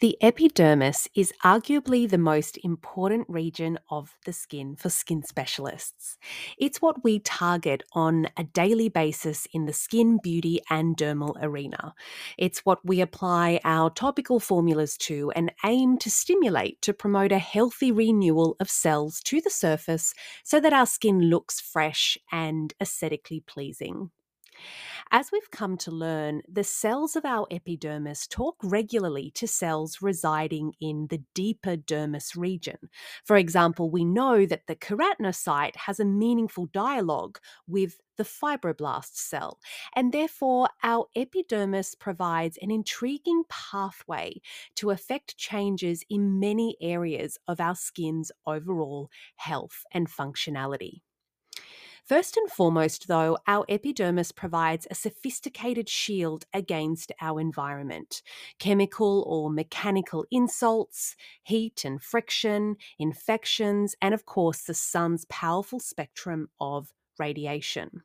The epidermis is arguably the most important region of the skin for skin specialists. It's what we target on a daily basis in the skin, beauty, and dermal arena. It's what we apply our topical formulas to and aim to stimulate to promote a healthy renewal of cells to the surface so that our skin looks fresh and aesthetically pleasing. As we've come to learn, the cells of our epidermis talk regularly to cells residing in the deeper dermis region. For example, we know that the keratinocyte has a meaningful dialogue with the fibroblast cell, and therefore our epidermis provides an intriguing pathway to affect changes in many areas of our skin's overall health and functionality. First and foremost, though, our epidermis provides a sophisticated shield against our environment chemical or mechanical insults, heat and friction, infections, and of course, the sun's powerful spectrum of radiation.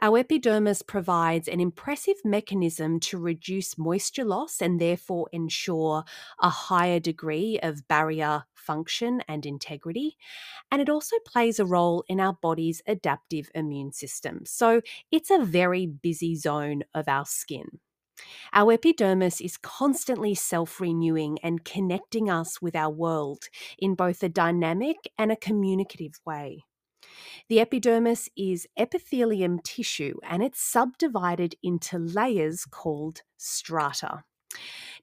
Our epidermis provides an impressive mechanism to reduce moisture loss and therefore ensure a higher degree of barrier function and integrity. And it also plays a role in our body's adaptive immune system. So it's a very busy zone of our skin. Our epidermis is constantly self renewing and connecting us with our world in both a dynamic and a communicative way. The epidermis is epithelium tissue and it's subdivided into layers called strata.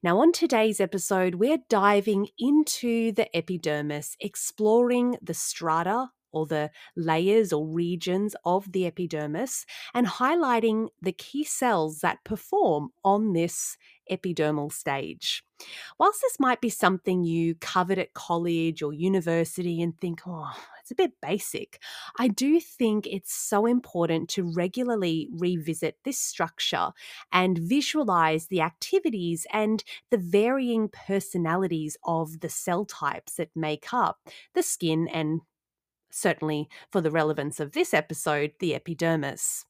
Now, on today's episode, we're diving into the epidermis, exploring the strata or the layers or regions of the epidermis and highlighting the key cells that perform on this epidermal stage. Whilst this might be something you covered at college or university and think, oh, it's a bit basic, I do think it's so important to regularly revisit this structure and visualize the activities and the varying personalities of the cell types that make up the skin and certainly for the relevance of this episode, the epidermis.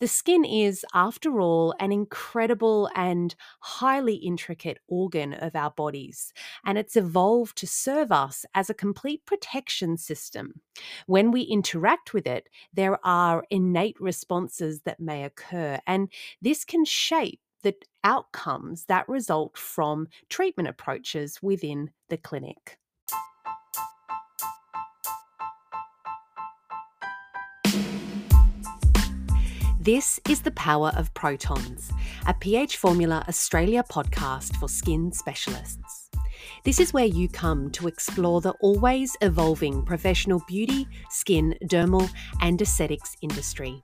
The skin is, after all, an incredible and highly intricate organ of our bodies, and it's evolved to serve us as a complete protection system. When we interact with it, there are innate responses that may occur, and this can shape the outcomes that result from treatment approaches within the clinic. This is The Power of Protons, a pH Formula Australia podcast for skin specialists. This is where you come to explore the always evolving professional beauty, skin, dermal, and aesthetics industry.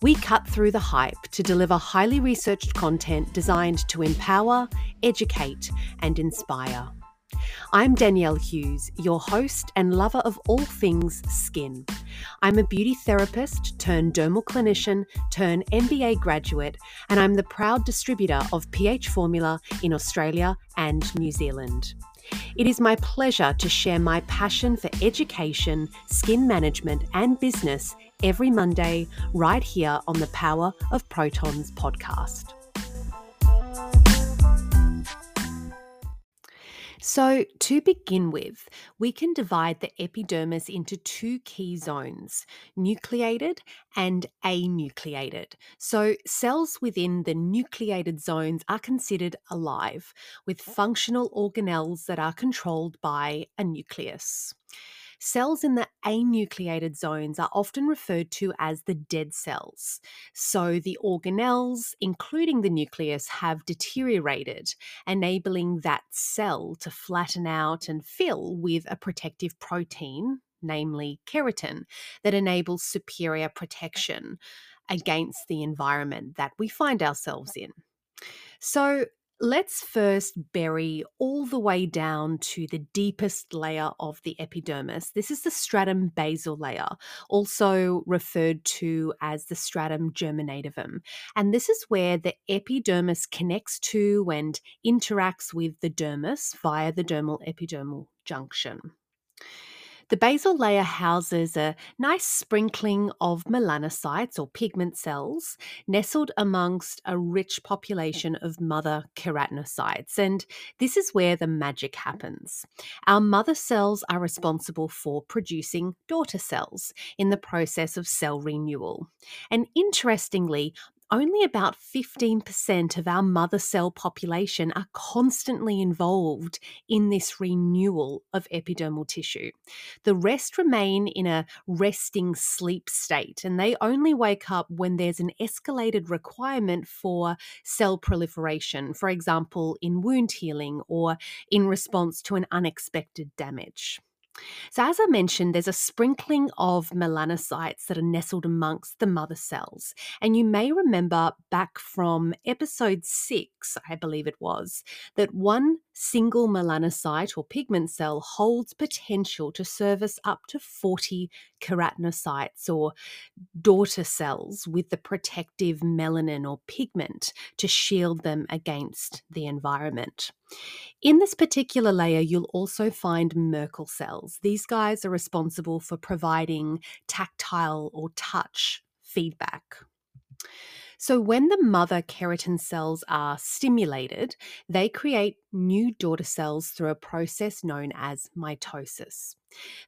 We cut through the hype to deliver highly researched content designed to empower, educate, and inspire. I'm Danielle Hughes, your host and lover of all things skin. I'm a beauty therapist turned dermal clinician turned MBA graduate, and I'm the proud distributor of pH Formula in Australia and New Zealand. It is my pleasure to share my passion for education, skin management, and business every Monday right here on the Power of Protons podcast. So, to begin with, we can divide the epidermis into two key zones nucleated and anucleated. So, cells within the nucleated zones are considered alive, with functional organelles that are controlled by a nucleus. Cells in the anucleated zones are often referred to as the dead cells. So the organelles, including the nucleus, have deteriorated, enabling that cell to flatten out and fill with a protective protein, namely keratin, that enables superior protection against the environment that we find ourselves in. So, Let's first bury all the way down to the deepest layer of the epidermis. This is the stratum basal layer, also referred to as the stratum germinativum. And this is where the epidermis connects to and interacts with the dermis via the dermal epidermal junction. The basal layer houses a nice sprinkling of melanocytes or pigment cells nestled amongst a rich mm. population of mother keratinocytes. And this is where the magic happens. Our mother cells are responsible for producing daughter cells in the process of cell renewal. And interestingly, only about 15% of our mother cell population are constantly involved in this renewal of epidermal tissue. The rest remain in a resting sleep state, and they only wake up when there's an escalated requirement for cell proliferation, for example, in wound healing or in response to an unexpected damage. So, as I mentioned, there's a sprinkling of melanocytes that are nestled amongst the mother cells. And you may remember back from episode six, I believe it was, that one single melanocyte or pigment cell holds potential to service up to 40 keratinocytes or daughter cells with the protective melanin or pigment to shield them against the environment. In this particular layer, you'll also find Merkel cells. These guys are responsible for providing tactile or touch feedback. So, when the mother keratin cells are stimulated, they create new daughter cells through a process known as mitosis.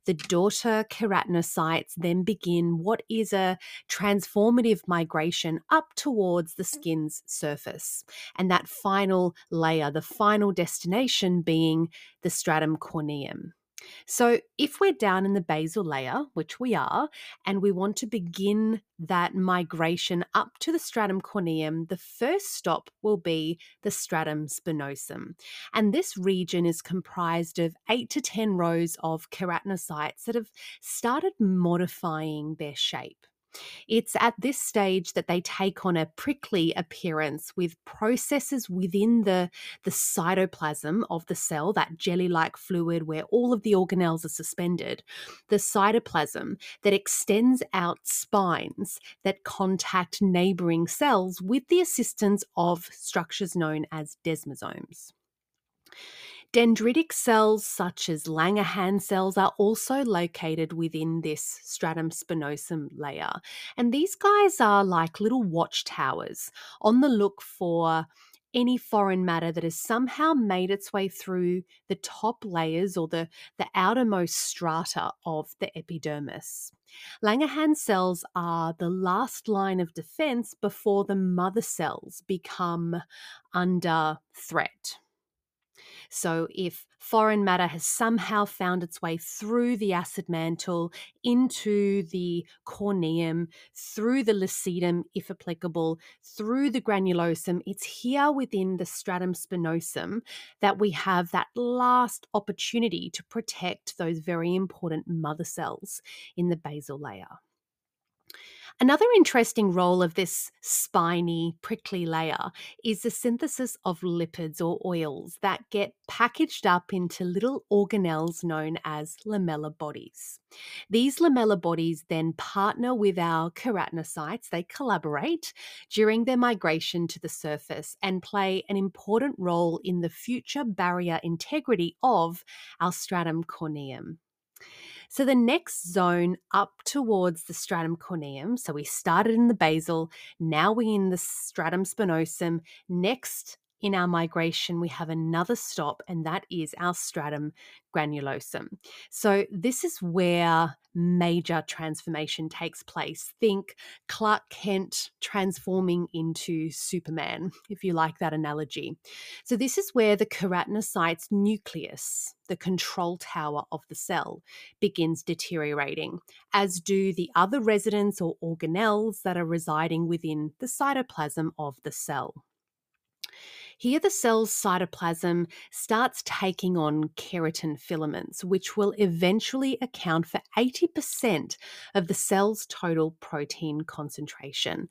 The daughter keratinocytes then begin what is a transformative migration up towards the skin's surface. And that final layer, the final destination being the stratum corneum. So, if we're down in the basal layer, which we are, and we want to begin that migration up to the stratum corneum, the first stop will be the stratum spinosum. And this region is comprised of eight to 10 rows of keratinocytes that have started modifying their shape. It's at this stage that they take on a prickly appearance with processes within the, the cytoplasm of the cell, that jelly like fluid where all of the organelles are suspended, the cytoplasm that extends out spines that contact neighboring cells with the assistance of structures known as desmosomes. Dendritic cells, such as Langerhans cells, are also located within this stratum spinosum layer. And these guys are like little watchtowers on the look for any foreign matter that has somehow made its way through the top layers or the, the outermost strata of the epidermis. Langerhans cells are the last line of defense before the mother cells become under threat. So, if foreign matter has somehow found its way through the acid mantle into the corneum, through the lucidum, if applicable, through the granulosum, it's here within the stratum spinosum that we have that last opportunity to protect those very important mother cells in the basal layer. Another interesting role of this spiny, prickly layer is the synthesis of lipids or oils that get packaged up into little organelles known as lamellar bodies. These lamellar bodies then partner with our keratinocytes, they collaborate during their migration to the surface and play an important role in the future barrier integrity of our stratum corneum. So the next zone up towards the stratum corneum, so we started in the basal, now we're in the stratum spinosum. Next in our migration, we have another stop, and that is our stratum granulosum. So, this is where major transformation takes place. Think Clark Kent transforming into Superman, if you like that analogy. So, this is where the keratinocyte's nucleus, the control tower of the cell, begins deteriorating, as do the other residents or organelles that are residing within the cytoplasm of the cell. Here, the cell's cytoplasm starts taking on keratin filaments, which will eventually account for 80% of the cell's total protein concentration.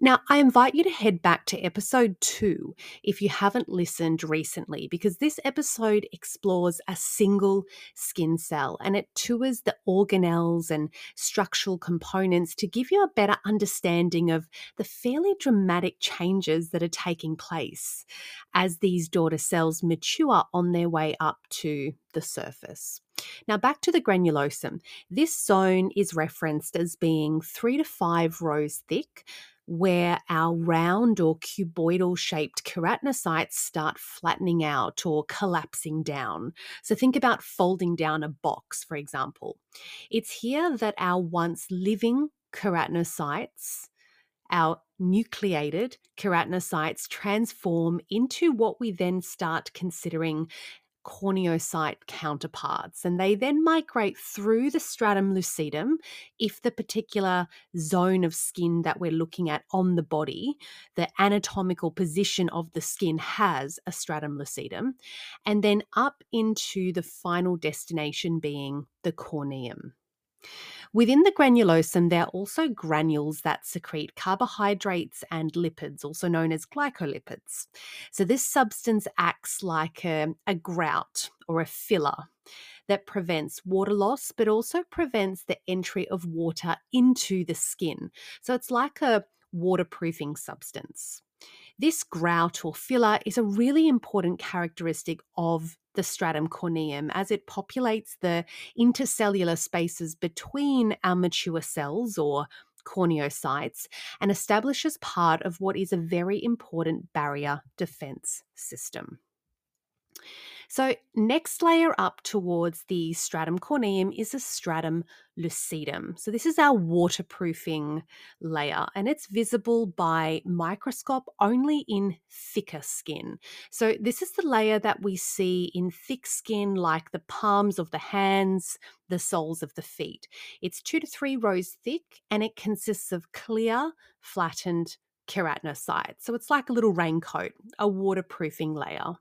Now, I invite you to head back to episode two if you haven't listened recently, because this episode explores a single skin cell and it tours the organelles and structural components to give you a better understanding of the fairly dramatic changes that are taking place as these daughter cells mature on their way up to the surface. Now, back to the granulosum. This zone is referenced as being three to five rows thick, where our round or cuboidal shaped keratinocytes start flattening out or collapsing down. So think about folding down a box, for example. It's here that our once living keratinocytes, our nucleated keratinocytes, transform into what we then start considering corneocyte counterparts, and they then migrate through the stratum lucidum if the particular zone of skin that we're looking at on the body, the anatomical position of the skin has a stratum lucidum, and then up into the final destination being the corneum. Within the granulosum, there are also granules that secrete carbohydrates and lipids, also known as glycolipids. So, this substance acts like a, a grout or a filler that prevents water loss, but also prevents the entry of water into the skin. So, it's like a waterproofing substance. This grout or filler is a really important characteristic of the stratum corneum as it populates the intercellular spaces between our mature cells or corneocytes and establishes part of what is a very important barrier defense system. So, next layer up towards the stratum corneum is a stratum lucidum. So, this is our waterproofing layer, and it's visible by microscope only in thicker skin. So, this is the layer that we see in thick skin, like the palms of the hands, the soles of the feet. It's two to three rows thick, and it consists of clear, flattened keratinocytes. So, it's like a little raincoat, a waterproofing layer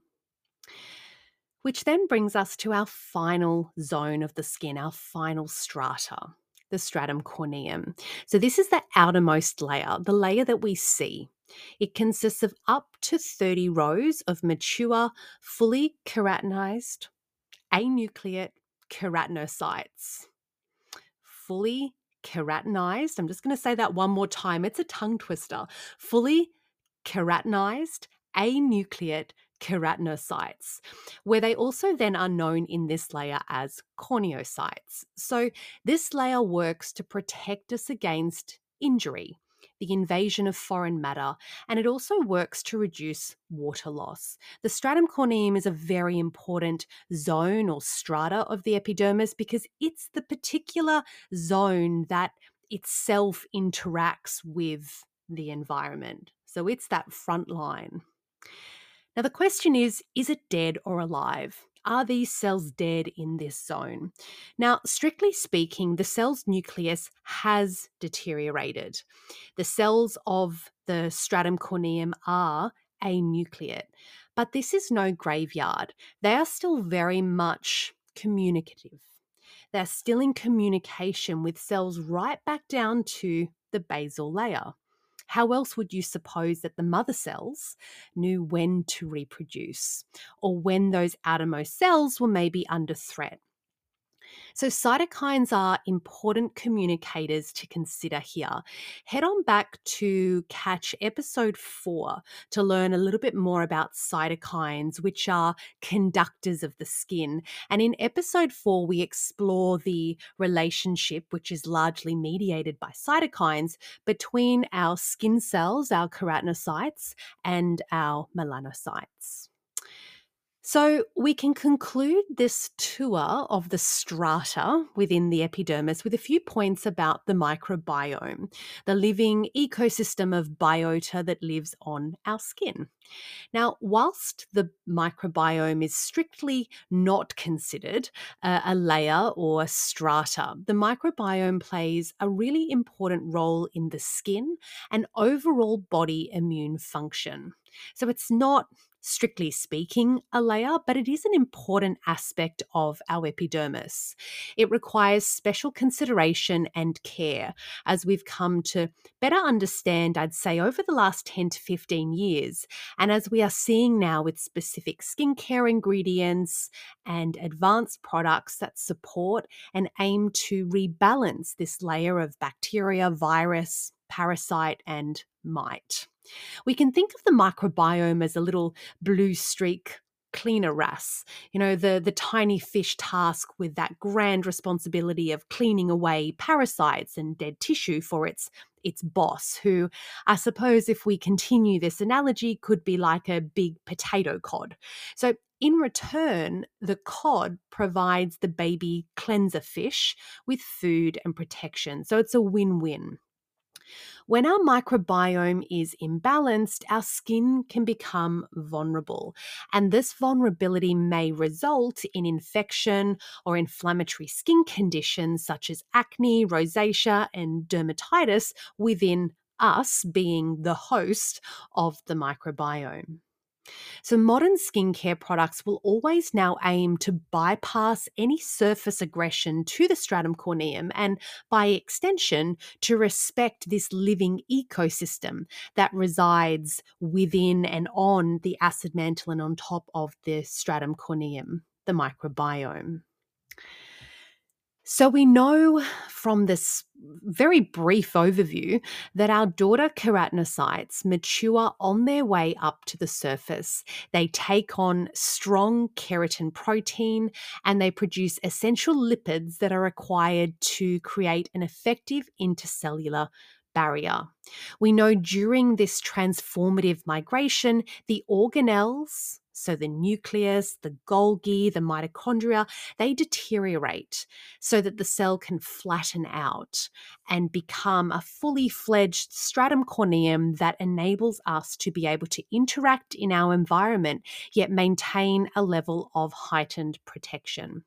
which then brings us to our final zone of the skin, our final strata, the stratum corneum. So, this is the outermost layer, the layer that we see. It consists of up to 30 rows of mature, fully keratinized, anucleate keratinocytes. Fully keratinized, I'm just going to say that one more time. It's a tongue twister. Fully keratinized, anucleate keratinocytes, where they also then are known in this layer as corneocytes. So, this layer works to protect us against injury, the invasion of foreign matter, and it also works to reduce water loss. The stratum corneum is a very important zone or strata of the epidermis because it's the particular zone that itself interacts with the environment. So, it's that front line. Now, the question is is it dead or alive? Are these cells dead in this zone? Now, strictly speaking, the cell's nucleus has deteriorated. The cells of the stratum corneum are anucleate, but this is no graveyard. They are still very much communicative. They're still in communication with cells right back down to the basal layer. How else would you suppose that the mother cells knew when to reproduce or when those outermost cells were maybe under threat? So, cytokines are important communicators to consider here. Head on back to catch episode four to learn a little bit more about cytokines, which are conductors of the skin. And in episode four, we explore the relationship, which is largely mediated by cytokines, between our skin cells, our keratinocytes, and our melanocytes. So, we can conclude this tour of the strata within the epidermis with a few points about the microbiome, the living ecosystem of biota that lives on our skin. Now, whilst the microbiome is strictly not considered uh, a layer or a strata, the microbiome plays a really important role in the skin and overall body immune function. So, it's not strictly speaking, a layer, but it is an important aspect of our epidermis. It requires special consideration and care as we've come to better understand, I'd say, over the last 10 to 15 years. And as we are seeing now with specific skincare ingredients and advanced products that support and aim to rebalance this layer of bacteria, virus, parasite, and mite. We can think of the microbiome as a little blue streak cleaner wrasse, you know, the, the tiny fish task with that grand responsibility of cleaning away parasites and dead tissue for its its boss, who I suppose if we continue this analogy could be like a big potato cod. So in return, the cod provides the baby cleanser fish with food and protection. So it's a win win. When our microbiome is imbalanced, our skin can become vulnerable, and this vulnerability may result in infection or inflammatory skin conditions such as acne, rosacea, and dermatitis within us being the host of the microbiome. So, modern skincare products will always now aim to bypass any surface aggression to the stratum corneum and, by extension, to respect this living ecosystem that resides within and on the acid mantle and on top of the stratum corneum, the microbiome. So, we know from this very brief overview that our daughter keratinocytes mature on their way up to the surface. They take on strong keratin protein and they produce essential lipids that are required to create an effective intercellular barrier. We know during this transformative migration, the organelles, so the nucleus, the Golgi, the mitochondria, they deteriorate so that the cell can flatten out and become a fully fledged stratum corneum that enables us to be able to interact in our environment yet maintain a level of heightened protection.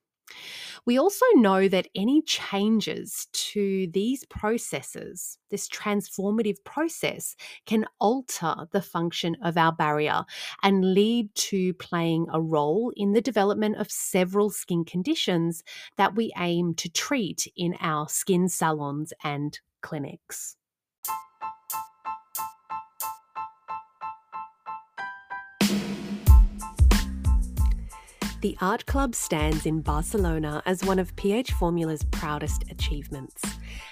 We also know that any changes to these processes, this transformative process, can alter the function of our barrier and lead to playing a role in the development of several skin conditions that we aim to treat in our skin salons and clinics. The Art Club stands in Barcelona as one of PH Formula's proudest achievements,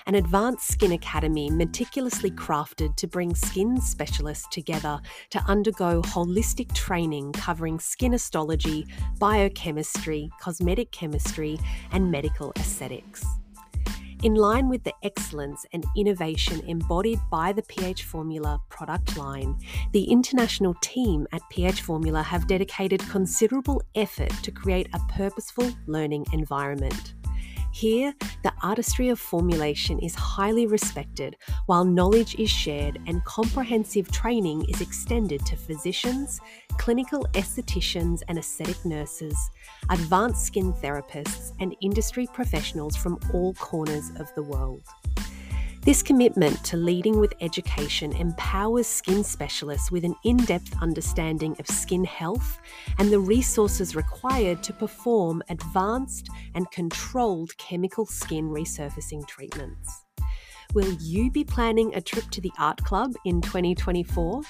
an advanced skin academy meticulously crafted to bring skin specialists together to undergo holistic training covering skin histology, biochemistry, cosmetic chemistry, and medical aesthetics. In line with the excellence and innovation embodied by the PH Formula product line, the international team at PH Formula have dedicated considerable effort to create a purposeful learning environment. Here, the artistry of formulation is highly respected, while knowledge is shared and comprehensive training is extended to physicians, clinical estheticians and aesthetic nurses, advanced skin therapists, and industry professionals from all corners of the world. This commitment to leading with education empowers skin specialists with an in depth understanding of skin health and the resources required to perform advanced and controlled chemical skin resurfacing treatments. Will you be planning a trip to the Art Club in 2024?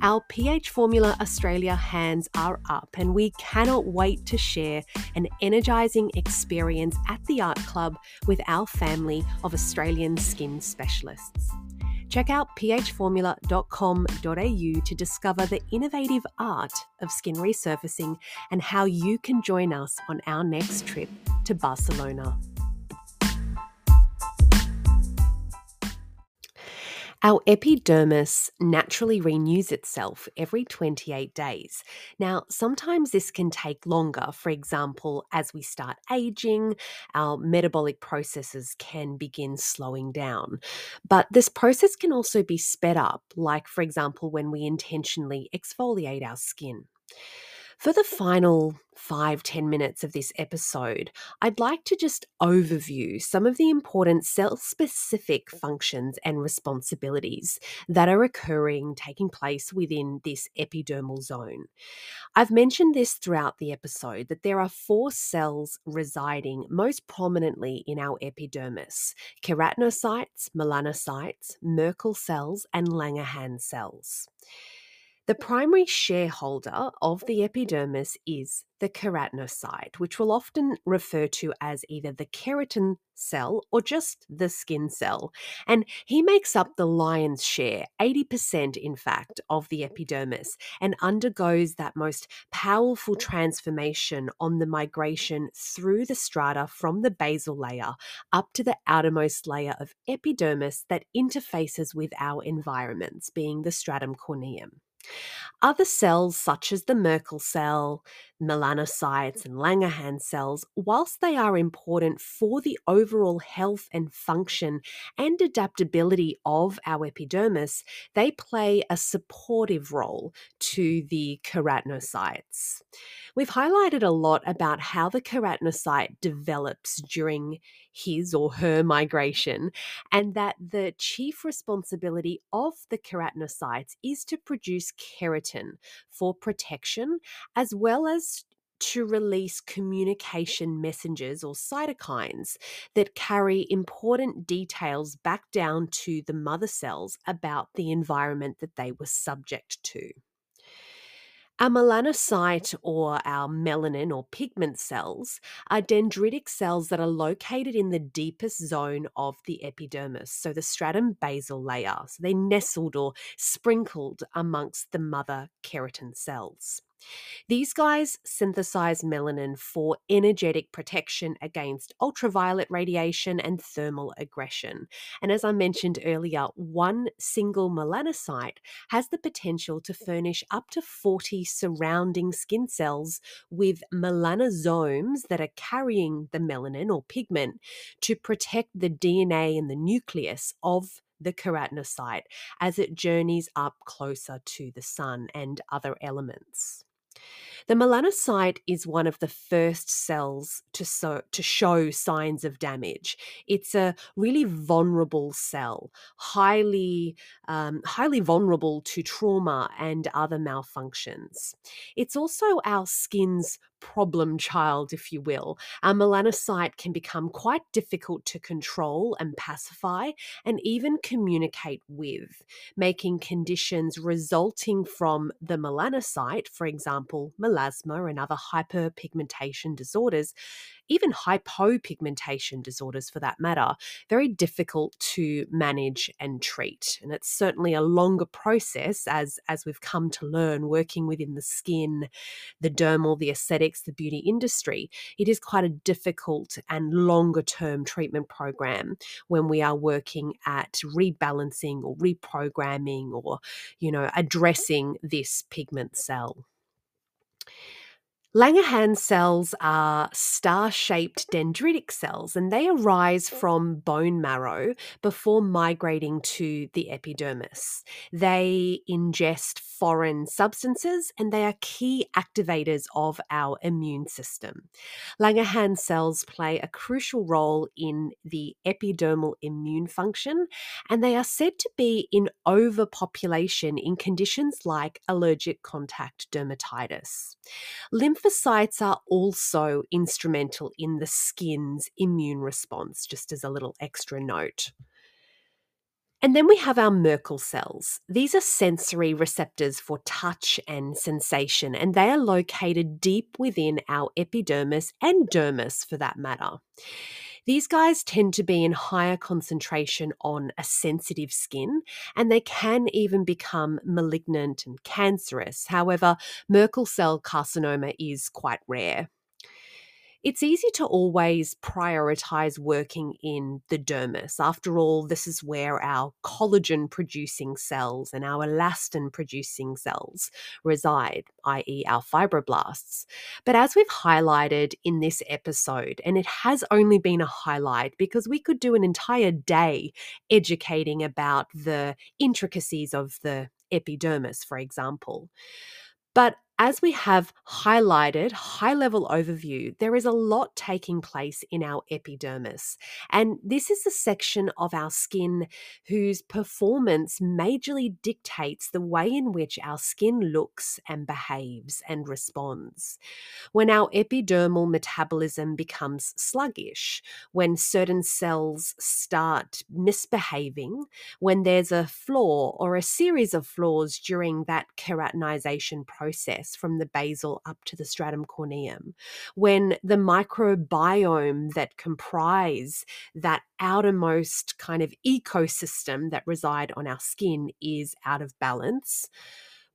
Our PH Formula Australia hands are up, and we cannot wait to share an energising experience at the Art Club with our family of Australian skin specialists. Check out phformula.com.au to discover the innovative art of skin resurfacing and how you can join us on our next trip to Barcelona. Our epidermis naturally renews itself every 28 days. Now, sometimes this can take longer. For example, as we start aging, our metabolic processes can begin slowing down. But this process can also be sped up, like, for example, when we intentionally exfoliate our skin. For the final five ten minutes of this episode, I'd like to just overview some of the important cell specific functions and responsibilities that are occurring, taking place within this epidermal zone. I've mentioned this throughout the episode that there are four cells residing most prominently in our epidermis keratinocytes, melanocytes, Merkel cells, and Langerhans cells. The primary shareholder of the epidermis is the keratinocyte, which we'll often refer to as either the keratin cell or just the skin cell. And he makes up the lion's share, 80% in fact, of the epidermis, and undergoes that most powerful transformation on the migration through the strata from the basal layer up to the outermost layer of epidermis that interfaces with our environments, being the stratum corneum. Other cells, such as the Merkel cell, melanocytes, and Langerhans cells, whilst they are important for the overall health and function and adaptability of our epidermis, they play a supportive role to the keratinocytes. We've highlighted a lot about how the keratinocyte develops during his or her migration, and that the chief responsibility of the keratinocytes is to produce keratin for protection as well as to release communication messengers or cytokines that carry important details back down to the mother cells about the environment that they were subject to. Our melanocyte or our melanin or pigment cells are dendritic cells that are located in the deepest zone of the epidermis, so the stratum basal layer. So they're nestled or sprinkled amongst the mother keratin cells. These guys synthesize melanin for energetic protection against ultraviolet radiation and thermal aggression. And as I mentioned earlier, one single melanocyte has the potential to furnish up to 40 surrounding skin cells with melanosomes that are carrying the melanin or pigment to protect the DNA and the nucleus of the keratinocyte as it journeys up closer to the sun and other elements. The melanocyte is one of the first cells to, so, to show signs of damage. It's a really vulnerable cell, highly, um, highly vulnerable to trauma and other malfunctions. It's also our skin's problem child, if you will. Our melanocyte can become quite difficult to control and pacify and even communicate with, making conditions resulting from the melanocyte, for example, melasma and other hyperpigmentation disorders, even hypopigmentation disorders for that matter, very difficult to manage and treat. And it's certainly a longer process as, as we've come to learn working within the skin, the dermal, the aesthetics, the beauty industry. It is quite a difficult and longer term treatment program when we are working at rebalancing or reprogramming or, you know, addressing this pigment cell. Langerhans cells are star shaped dendritic cells and they arise oh. from bone marrow before migrating to the epidermis. They ingest foreign substances and they are key activators of our immune system. Langerhans cells play a crucial role in the epidermal immune function and they are said to be in overpopulation in conditions like allergic contact dermatitis. Lymphocytes are also instrumental in the skin's immune response, just as a little extra note. And then we have our Merkel cells. These are sensory receptors for touch and sensation, and they are located deep within our epidermis and dermis for that matter. These guys tend to be in higher concentration on a sensitive skin, and they can even become malignant and cancerous. However, Merkel cell carcinoma is quite rare. It's easy to always prioritize working in the dermis. After all, this is where our collagen producing cells and our elastin producing cells reside, i.e., our fibroblasts. But as we've highlighted in this episode, and it has only been a highlight because we could do an entire day educating about the intricacies of the epidermis, for example. But as we have highlighted, high level overview, there is a lot taking place in our epidermis. And this is the section of our skin whose performance majorly dictates the way in which our skin looks and behaves and responds. When our epidermal metabolism becomes sluggish, when certain cells start misbehaving, when there's a flaw or a series of flaws during that keratinization process from the basal up to the stratum corneum, when the microbiome that comprise that outermost kind of ecosystem that reside on our skin is out of balance,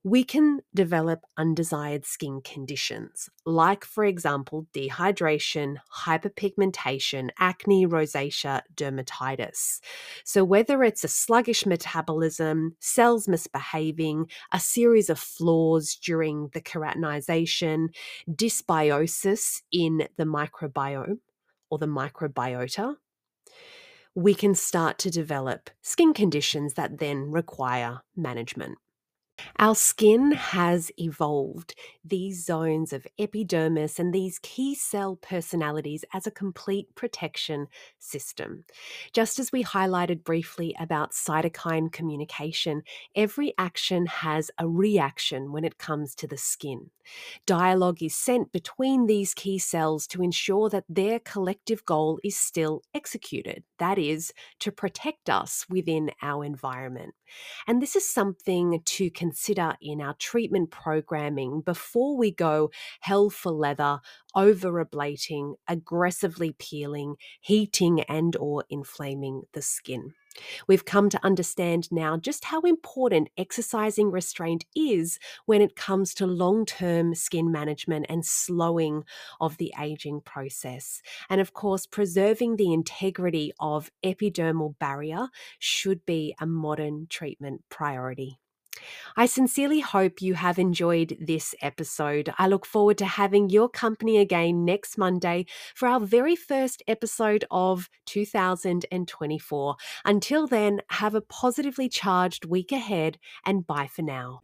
we can develop undesired skin conditions, like, for example, dehydration, hyperpigmentation, acne, rosacea, dermatitis. So, whether it's a sluggish metabolism, cells misbehaving, a series of flaws during the keratinization, dysbiosis in the microbiome or the microbiota, we can start to develop skin conditions that then require management. Our skin has evolved these zones of epidermis and these key cell personalities as a complete protection system. Just as we highlighted briefly about cytokine communication, every action has a reaction when it comes to the skin. Dialogue is sent between these key cells to ensure that their collective goal is still executed that is, to protect us within our environment. And this is something to consider in our treatment programming before we go hell for leather, over ablating, aggressively peeling, heating and or inflaming the skin. We've come to understand now just how important exercising restraint is when it comes to long term skin management and slowing of the aging process. And of course, preserving the integrity of epidermal barrier should be a modern treatment priority. I sincerely hope you have enjoyed this episode. I look forward to having your company again next Monday for our very first episode of 2024. Until then, have a positively charged week ahead and bye for now.